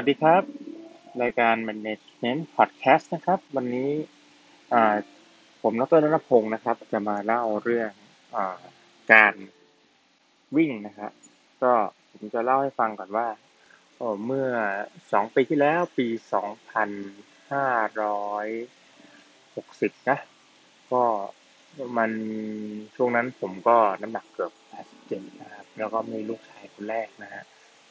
วัสดีครับ รายการ Management Podcast นะครับ วันนี้ผมนรนรพงศ์นะครับ จะมาเล่าเรื่องอการวิ่งนะครับ ก็ผมจะเล่าให้ฟังก่อนว่าเมื่อสองปีที่แล้วปีสองพันห้าร้อยหกสิบนะ ก็มันช่วงนั้นผมก็น้ำหนักเกือบแปดสิบเจ็ดนะครับ แล้วก็มีลูกชายคนแรกนะฮะ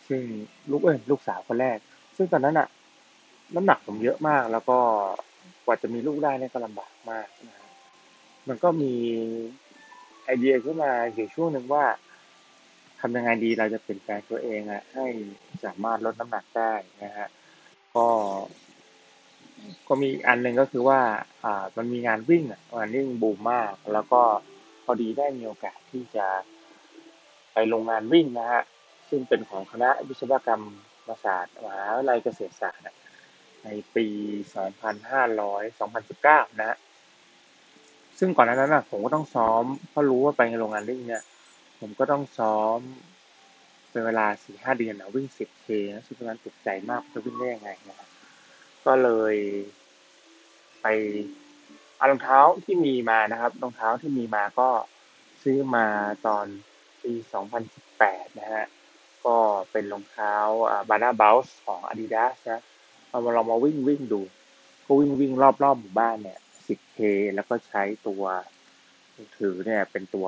ซึ่งลูกเอ้ยลูกสาวคนแรก ซึ่งตอนนั้นอะน้ำหนักผมเยอะมาก แล้วก็กว่าจะมีลูกได้เนี่ยก็ลำบากมากนะมันก็มีไอเดียขึ้นมาอยู่ช่วงหนึ่งว่าทำยังไงดีเราจะเปลี่ยนแปลงตัวเองอะให้สามารถลดน้ำหนักได้นะฮะก็ก็มีอันหนึ่งก็คือว่า อ่า มันมีงานวิ่งอะงานวิ่งบูมมาก แล้วก็พอดีได้มีโอกาสที่จะไปโรงงานวิ่งนะฮะ ซึ่งเป็นของคณะวิศวกรรม มศาสตร์มหาวิทยาลัยเกษตรศาสตร์ในปี 2500 2019 นะฮะซึ่งก่อนหน้านั้นผมก็ต้องซ้อมเพราะรู้ว่าไปโรงงานวิ่งเนี่ย ผมก็ต้องซ้อมเป็นเวลา4-5เดือนนะวิ่ง 10K นะซึ่งตอนนั้นตกใจมากจะวิ่งได้ยังไงนะก็เลยไปเอารองเท้าที่มีมานะครับรองเท้าที่มีมาก็ซื้อมาตอนปี2018นะฮะ ก็เป็นรองเท้าบานาบัลส์ของ Adidas นะเอามาลองมาวิ่งวิ่งดู ก็วิ่งวิ่งรอบรอบหมู่บ้านเนี่ย 10K แล้วก็ใช้ตัวถือเนี่ยเป็นตัว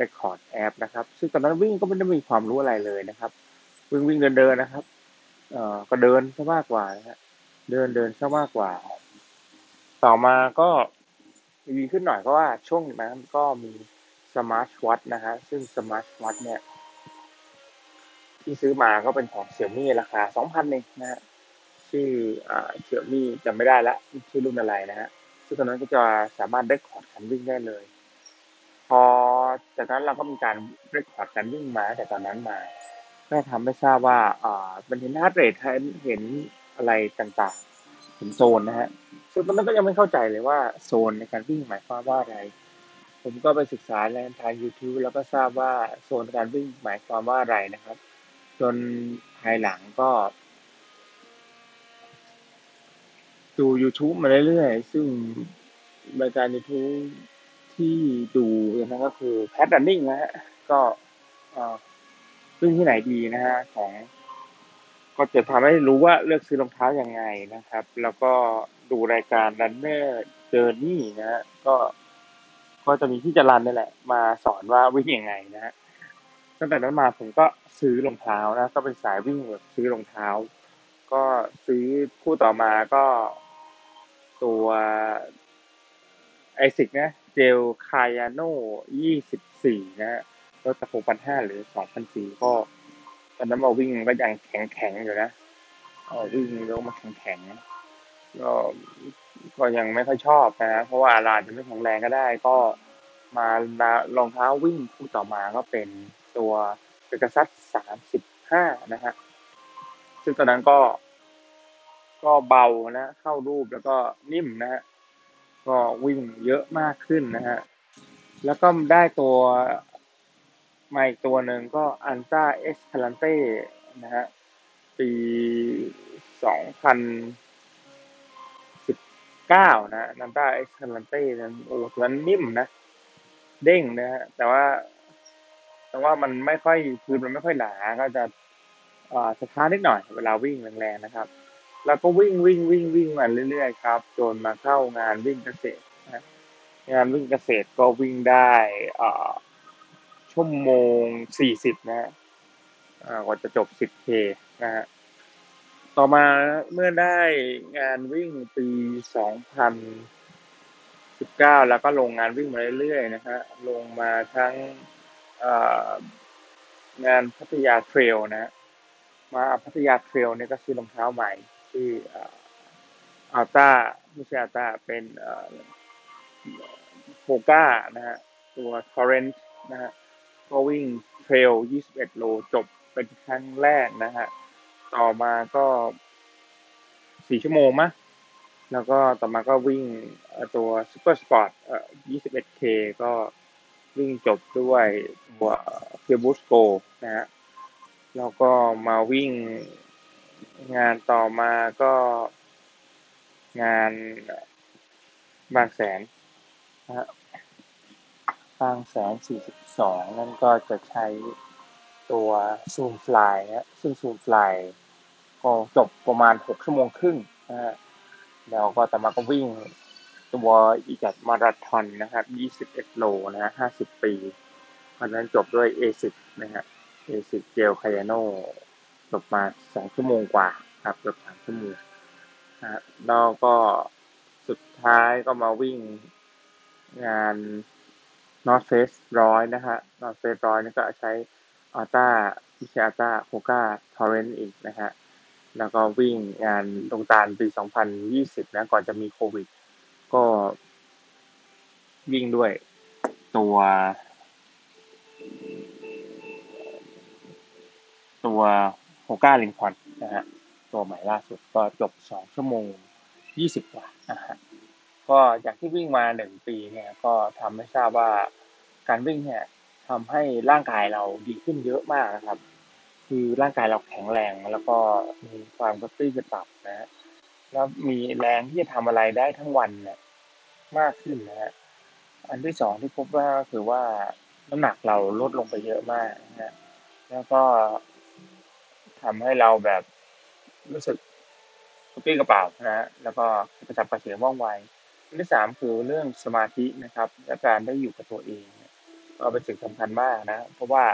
Record App นะครับ ซึ่งตอนนั้นวิ่งก็ไม่ได้มีความรู้อะไรเลยนะครับ วิ่งวิ่งเดินเดินนะครับ เอ่อก็เดินซะมากกว่านะฮะเดินเดินซะมากกว่า ต่อมาก็ดีขึ้นหน่อยเพราะว่าช่วงนั้นก็มีสมาร์ทวัตนะฮะซึ่งสมาร์ทวัตเนี่ย ที่ซื้อมาก็เป็นของ Xiaomi ราคาสองพันเองนะฮะชื่อ Xiaomi จำไม่ได้ละชื่อรุ่นอะไรนะฮะซึ่งตอนนั้นก็จะสามารถ record การวิ่งได้เลย พอจากนั้นเราก็มีการ record การวิ่งมาแต่ตอนนั้นมาก็ทำให้ทราบว่าอ่าเป็นเห็น heart rate เห็นอะไรต่างๆเห็นโซนนะฮะซึ่งตอนนั้นก็ยังไม่เข้าใจเลยว่าโซนในการวิ่งหมายความว่าอะไร ผมก็ไปศึกษาในทาง YouTube แล้วก็ทราบว่าโซนการวิ่งหมายความว่าอะไรนะครับ จนภายหลังก็ดู YouTube มาเรื่อยๆ ซึ่งรายการ YouTube ที่ดูนะก็คือ Pat Running นะฮะ ก็ซึ่งที่ไหนดีนะฮะ ของก็จะทำให้รู้ว่าเลือกซื้อรองเท้ายังไงนะครับ แล้วก็ดูรายการ Runner Journey นะฮะ ก็ ก็จะมีที่จรันนี่แหละ มาสอนว่าวิ่งยังไงนะฮะ ตั้งแต่นั้นมาผมก็ซื้อรองเท้านะ ก็เป็นสายวิ่งแบบซื้อรองเท้า ก็ซื้อคู่ต่อมาก็ตัวไอซิกนะเจลคายาโน่ยี่สิบสี่นะฮะรถตะหกพันห้าหรือสองพันสี่ก็ ตอนนั้นมาวิ่งก็ยังแข็งแข็งอยู่นะเออวิ่งแล้วมาแข็งแข็งก็ก็ยังไม่ค่อยชอบนะเพราะว่าอาจจะไม่แข็งแรงก็ได้ ก็มารองเท้าวิ่งคู่ต่อมาก็เป็น ตัวเปกซัสสามสิบห้านะฮะ ซึ่งตอนนั้นก็ ก็เบานะ เข้ารูปแล้วก็นิ่มนะฮะ ก็วิ่งเยอะมากขึ้นนะฮะ แล้วก็ได้ตัวใหม่ตัวหนึ่งก็ Altra Escalante นะฮะ ปีสองพันสิบเก้านะ Altra Escalante นั้นโอ้ตัวนั้นนิ่มนะ เด้งนะฮะ แต่ว่า แต่ว่ามันไม่ค่อยพื้นมันไม่ค่อยหนา ก็จะสะท้านนิดหน่อยเวลาวิ่งแรงๆนะครับ แล้วก็วิ่งวิ่งวิ่งวิ่งมาเรื่อยๆครับจนมาเข้างานวิ่งเกษตรนะงานวิ่งเกษตรก็วิ่งได้ชั่วโมงสี่สิบนะฮะกว่าจะจบสิบเคนะฮะต่อมาเมื่อได้งานวิ่งปีสองพันสิบเก้าแล้วก็ลงงานวิ่งมาเรื่อยๆนะฮะลงมาทั้ง งานพัทยา trail นะ มาพัทยา trail เนี่ยก็ซื้อรองเท้าใหม่ที่ Altra ไม่ใช่ Altra เป็น Hoka นะฮะตัว Torrent นะฮะก็วิ่ง trail 21 โลจบเป็นครั้งแรกนะฮะ ต่อมาก็ 4 ชั่วโมงมั้ยแล้วก็ต่อมาก็วิ่งตัว Supersports เอ่อ 21K ก็ วิ่งจบด้วยตัว Pureboost Go นะฮะแล้วก็มาวิ่งงานต่อมาก็งานบางแสนนะฮะบางแสนสี่สิบสองนั่นก็จะใช้ตัวซูมฟลายนะซึ่งซูมฟลายก็จบประมาณหกชั่วโมงครึ่งนะฮะแล้วก็แต่มาก็วิ่ง ตัวอีจัดมาราธอนนะครับยี่สิบเอ็ดโลนะฮะห้าสิบปีเพราะนั้นจบด้วย A10 นะฮะ A10 เจลคายาโนจบมาสองชั่วโมงกว่าครับเกือบสามชั่วโมงนะฮะแล้วก็สุดท้ายก็มาวิ่งงาน North Face ร้อยนะฮะ North Face ร้อยนี่ก็ใช้ Altra ไม่ใช่ Altra Hoka Torrent อีกนะฮะแล้วก็วิ่งงานดงตาลปี 2020 นะ ก่อนจะมีโควิด ก็วิ่งด้วยตัว ตัว Hoka Rincon นะฮะตัวใหม่ล่าสุดก็จบ2ชั่วโมง20กว่านะฮะก็จากที่วิ่งมาหนึ่งปีเนี่ยก็ทำให้ทราบว่าการวิ่งเนี่ยทำให้ร่างกายเราดีขึ้นเยอะมากนะครับ คือร่างกายเราแข็งแรงแล้วก็มีความกระปรี้กระตับนะฮะ แล้วมีแรงที่จะทำอะไรได้ทั้งวันเนี่ยมากขึ้นนะฮะอันที่สองที่พบว่าก็คือว่าน้ำหนักเราลดลงไปเยอะมากนะฮะแล้วก็ทำให้เราแบบรู้สึกกระปี้กระเปร่านะฮะแล้วก็กระฉับกระเฉงว่องไวอันที่สามคือเรื่องสมาธินะครับและการได้อยู่กับตัวเองเนี่ยก็เป็นสิ่งสำคัญมากนะ เพราะว่า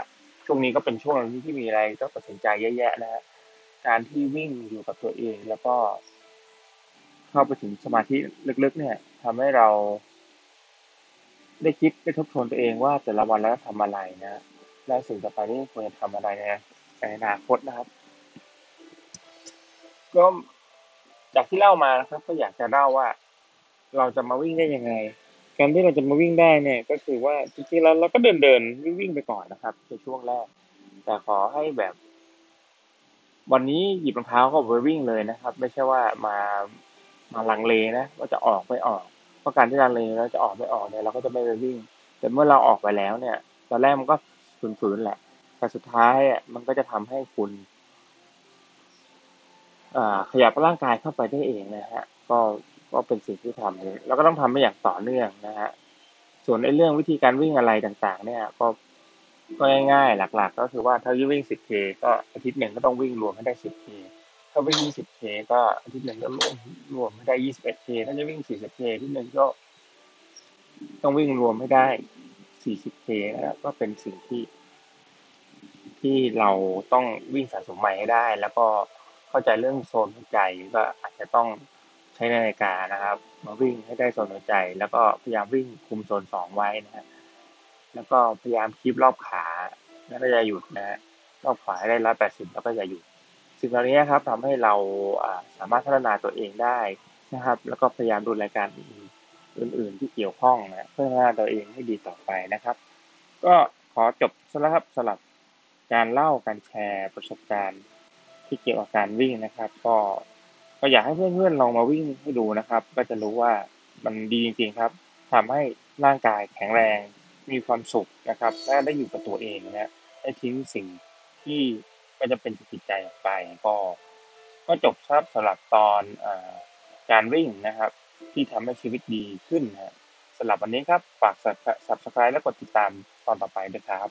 ช่วงนี้ก็เป็นช่วงที่มีอะไรต้องตัดสินใจเยอะแยะนะฮะการที่วิ่งอยู่กับตัวเองแล้วก็ เข้าไปถึงสมาธิลึกๆ เนี่ยทำให้เรา ได้คิดได้ทบทวนตัวเองว่าแต่ละวันแล้วทำอะไรนะและสิ่งต่อไปที่ควรจะทำอะไรในในอนาคตนะครับ ก็จากที่เล่ามานะครับ ก็อยากจะเล่าว่า เราจะมาวิ่งได้ยังไง การที่เราจะมาวิ่งได้เนี่ย ก็คือว่าจริงๆแล้วเราก็เดินเดินวิ่งวิ่งไปก่อนนะครับในช่วงแรก แต่ขอให้แบบ วันนี้หยิบรองเท้าก็ไปวิ่งเลยนะครับ ไม่ใช่ว่ามา มาลังเลนะว่าจะออกไม่ออก เพราะการที่ลังเลแล้วจะออกไม่ออกเนี่ยเราก็จะไม่ไปวิ่ง แต่เมื่อเราออกไปแล้วเนี่ย ตอนแรกมันก็ฝืนๆแหละ แต่สุดท้ายอะมันก็จะทำให้คุณขยับร่างกายเข้าไปได้เองนะฮะ ก็ก็เป็นสิ่งที่ทำแล้วก็ต้องทำไปอย่างต่อเนื่องนะฮะ ส่วนในเรื่องวิธีการวิ่งอะไรต่างๆ เนี่ย ก็ก็ง่ายๆ หลัก ๆ ก็คือว่าถ้าวิ่ง 10K ก็อาทิตย์หนึ่งก็ต้องวิ่งรวมให้ได้ 10K ถ้าวิ่ง 20K ก็อาทิตย์หนึ่งก็รวมรวมให้ได้ 21K ถ้าจะวิ่ง 40K อาทิตย์หนึ่งก็ ต้องวิ่งรวมให้ได้ 40K นะก็เป็นสิ่งที่ ที่เราต้องวิ่งสะสมใหม่ให้ได้ แล้วก็เข้าใจเรื่องโซนหัวใจก็อาจจะต้องใช้นาฬิกานะครับ มาวิ่งให้ได้โซนหัวใจ แล้วก็พยายามวิ่งคุมโซนสองไว้นะฮะแล้วก็พยายามคีบรอบขาแล้วก็อย่าหยุดนะฮะรอบขวาให้ได้ร้อยแปดสิบแล้วก็อย่าหยุด สิ่งเหล่านี้ครับทำให้เราสามารถพัฒนาตัวเองได้นะครับ แล้วก็พยายามดูรายการอื่น ๆ ที่เกี่ยวข้องนะเพื่อพัฒนาตัวเองให้ดีต่อไปนะครับ ก็ขอจบสำหรับสำหรับการเล่าการแชร์ประสบการณ์ที่เกี่ยวกับการวิ่งนะครับ ก็ก็อยากให้เพื่อนๆลองมาวิ่งให้ดูนะครับ ก็จะรู้ว่ามันดีจริงๆครับทำให้ร่างกายแข็งแรงมีความสุขนะครับและได้อยู่กับตัวเองนะได้ทิ้งสิ่งที่ ก็จะเป็นจิตใจออกไปก็ ก็จบครับสำหรับตอนอการวิ่งนะครับ ที่ทำให้ชีวิตดีขึ้นนะสำหรับวันนี้ครับ ฝาก subscribe และกดติดตามตอนต่อไปด้วยครับ